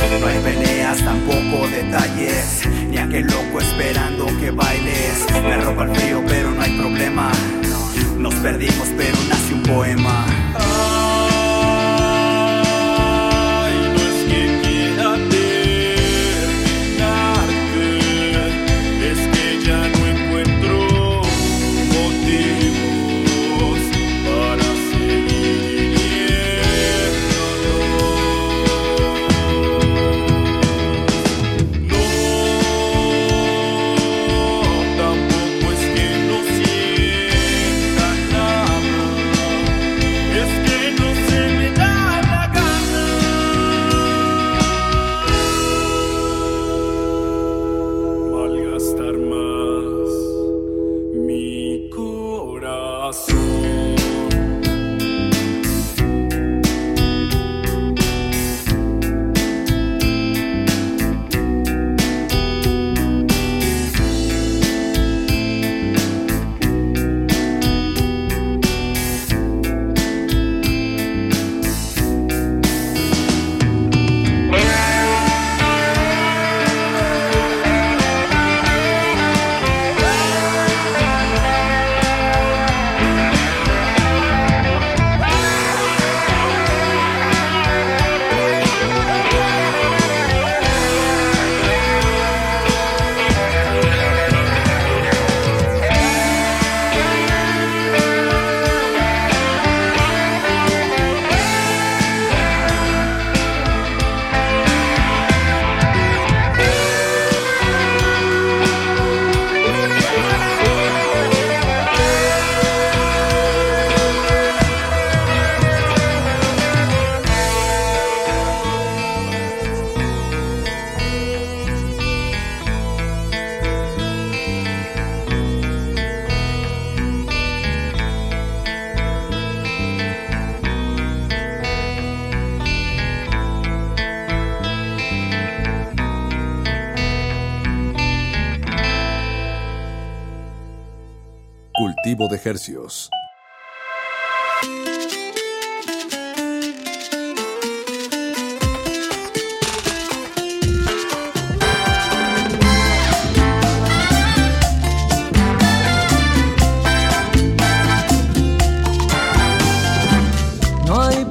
No hay peleas, tampoco detalles, ni aquel loco esperando que bailes. Me roba el frío, pero no hay problema. Nos perdimos, pero nace un poema.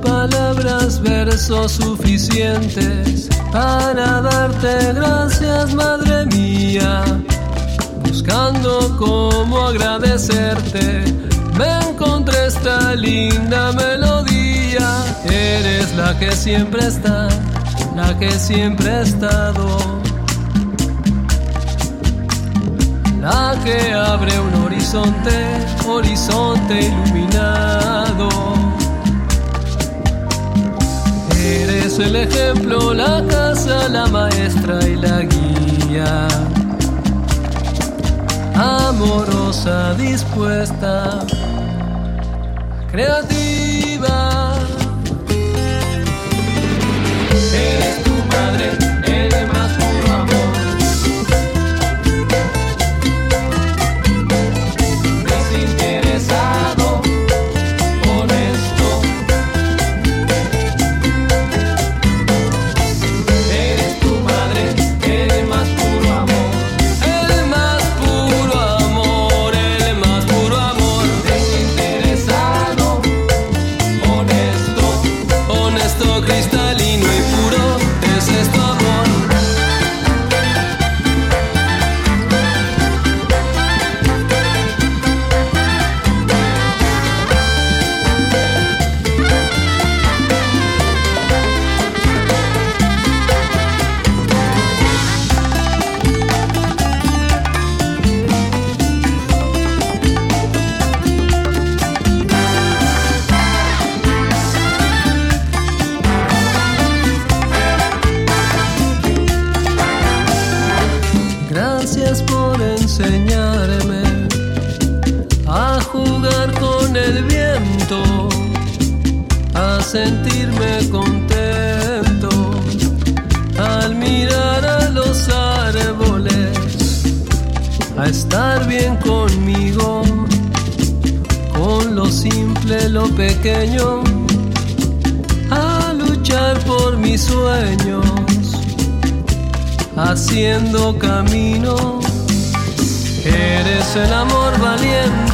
Palabras, versos suficientes para darte gracias, Madre mía buscando cómo agradecerte. Me encontré esta linda melodía. Eres la que siempre está, la que siempre ha estado. La que abre un horizonte, horizonte iluminado. Eres el ejemplo, la casa, la maestra y la guía. Amorosa, dispuesta, creativa.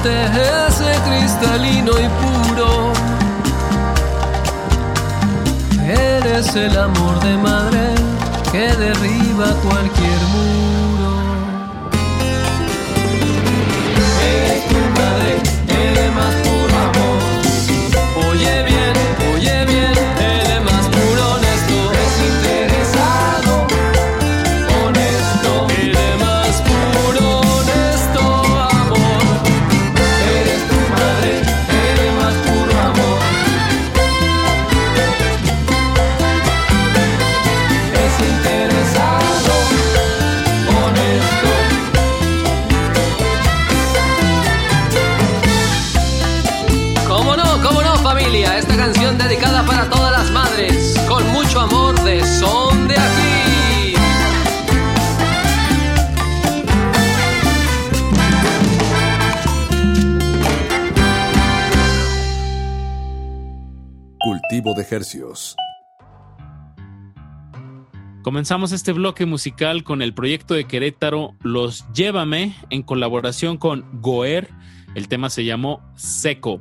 Ese cristalino y puro. Eres el amor de madre que derriba cualquier muro. Comenzamos este bloque musical con el proyecto de Querétaro Los Llévame en colaboración con Goer. El tema se llamó Seco.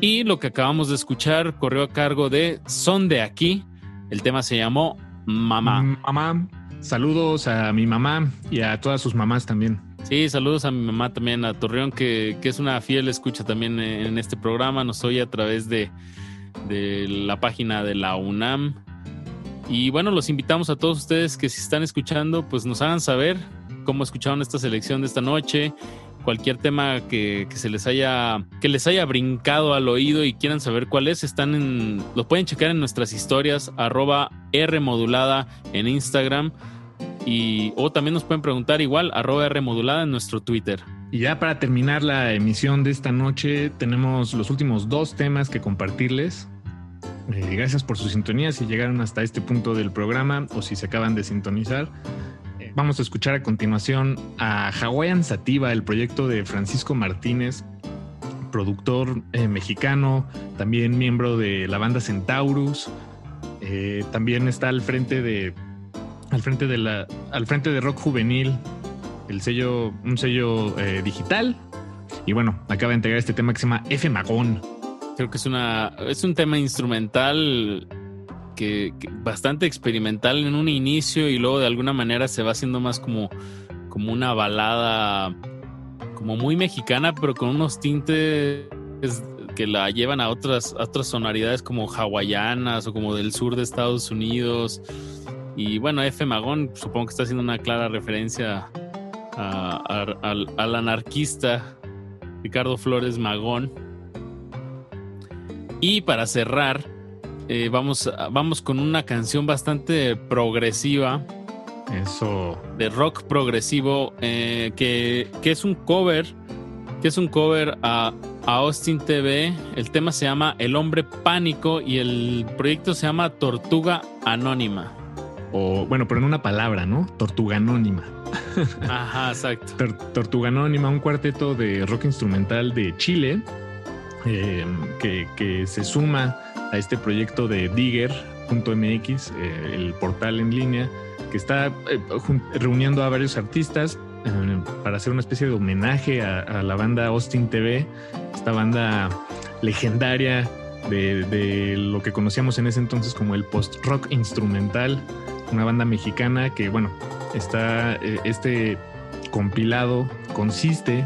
Y lo que acabamos de escuchar corrió a cargo de Son de aquí. El tema se llamó Mamá. Mamá, saludos a mi mamá y a todas sus mamás también. Sí, saludos a mi mamá también, a Torreón, que, que es una fiel escucha también en este programa. Nos oye a través de, de la página de la UNAM. Y bueno, los invitamos a todos ustedes que si están escuchando, pues nos hagan saber cómo escucharon esta selección de esta noche, cualquier tema que, se les haya, que les haya brincado al oído y quieran saber cuál es, están en, lo pueden checar en nuestras historias, arroba R modulada en Instagram. Y, o también nos pueden preguntar igual, arroba R modulada en nuestro Twitter. Y ya para terminar la emisión de esta noche, tenemos los últimos dos temas que compartirles. Eh, gracias por su sintonía si llegaron hasta este punto del programa o si se acaban de sintonizar. Eh, vamos a escuchar a continuación a Hawaiian Sativa, el proyecto de Francisco Martínez, productor eh, mexicano, también miembro de la banda Centaurus. Eh, también está al frente de al frente de la al frente de Rock Juvenil, el sello un sello eh, digital. Y bueno, acaba de entregar este tema que se llama F Magón. Creo que es una es un tema instrumental que, bastante experimental en un inicio y luego de alguna manera se va haciendo más como como una balada como muy mexicana, pero con unos tintes que la llevan a otras, a otras sonoridades como hawaianas o como del sur de Estados Unidos. Y bueno, F. Magón supongo que está haciendo una clara referencia a- a- al, al anarquista Ricardo Flores Magón. Y para cerrar eh, vamos, vamos con una canción bastante progresiva. Eso. De rock progresivo, eh, que, que, es un cover, que es un cover a, a, Austin TV. El tema se llama El Hombre Pánico y el proyecto se llama Tortuga Anónima. O, bueno, pero en una palabra, ¿no? Tortuga Anónima. Ajá, exacto. Tor Tortuga Anónima, un cuarteto de rock instrumental de Chile eh, que, que, se suma a este proyecto de Digger.mx, eh, el portal en línea, que está eh, reuniendo a varios artistas para hacer una especie de homenaje a, a, la banda Austin TV, esta banda legendaria de, de lo que conocíamos en ese entonces como el post-rock instrumental, una banda mexicana que, bueno, está este compilado consiste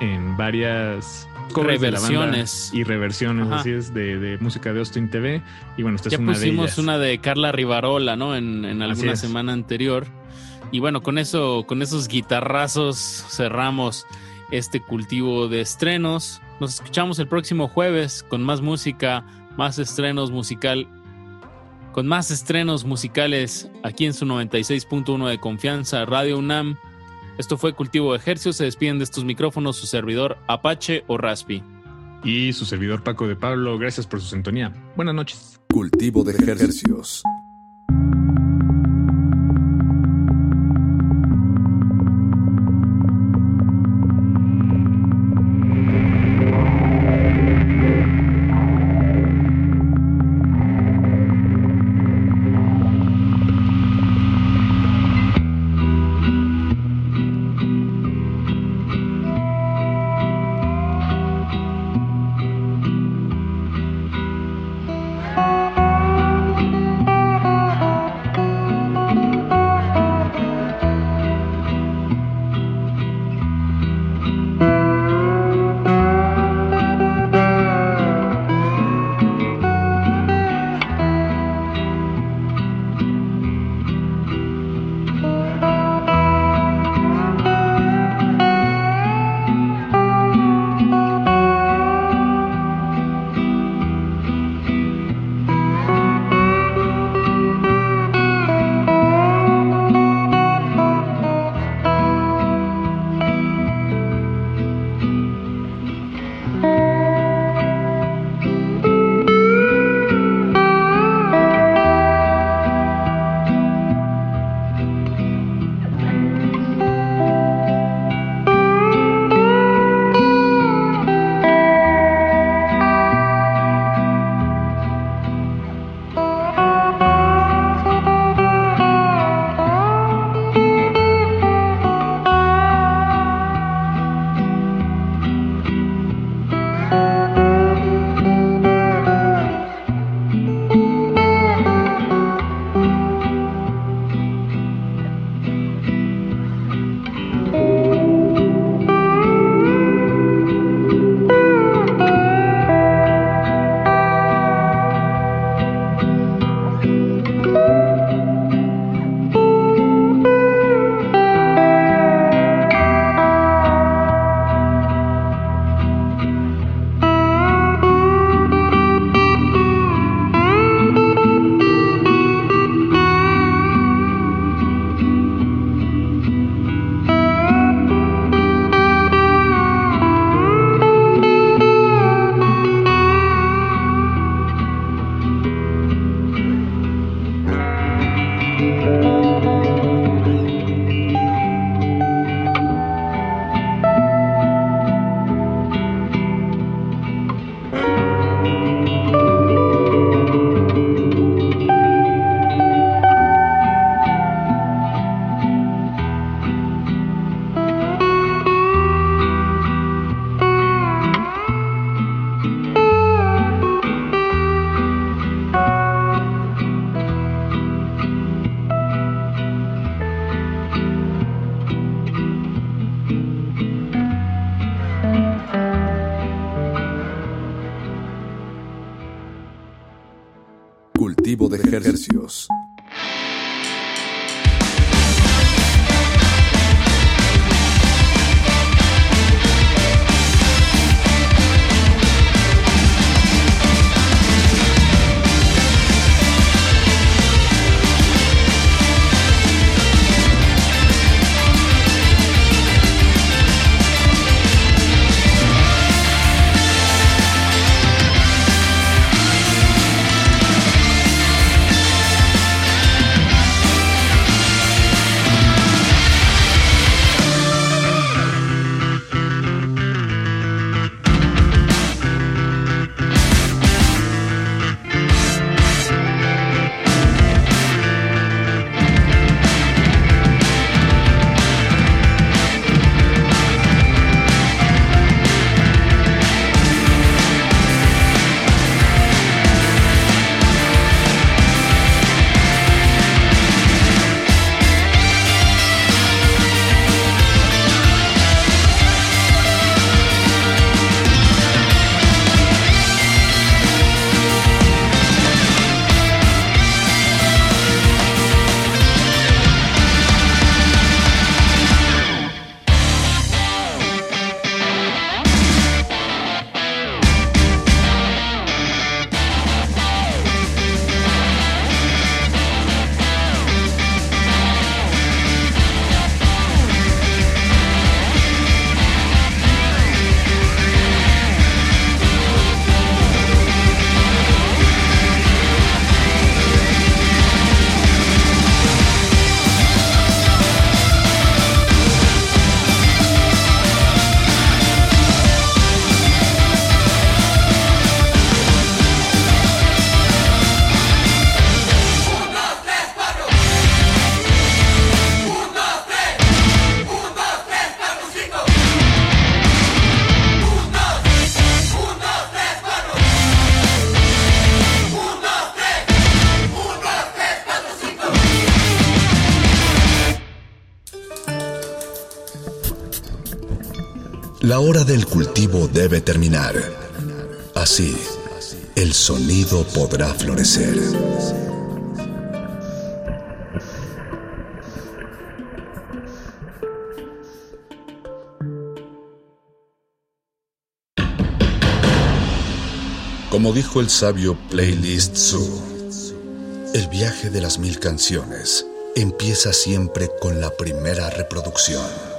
en varias reversiones. y reversiones Ajá. así es de, de, música de Austin TV y bueno esta ya es una pusimos de ellas. una de Carla Rivarola no en, en alguna semana anterior. Y bueno con eso con esos guitarrazos cerramos este cultivo de estrenos. Nos escuchamos el próximo jueves con más música más estrenos musical con más estrenos musicales aquí en su 96.1 de confianza Radio UNAM esto fue Cultivo de Ejercios. Se despiden de estos micrófonos su servidor Apache o Raspi. Y su servidor Paco de Pablo. Gracias por su sintonía. Buenas noches. Cultivo de Ejercios. Cultivo debe terminar. Así, el sonido podrá florecer. Como dijo el sabio Playlist Zoo, el viaje de las mil canciones empieza siempre con la primera reproducción.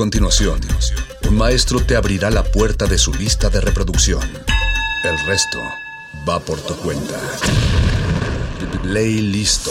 Continuación, un maestro te abrirá la puerta de su lista de reproducción. El resto va por tu cuenta. Ley listo.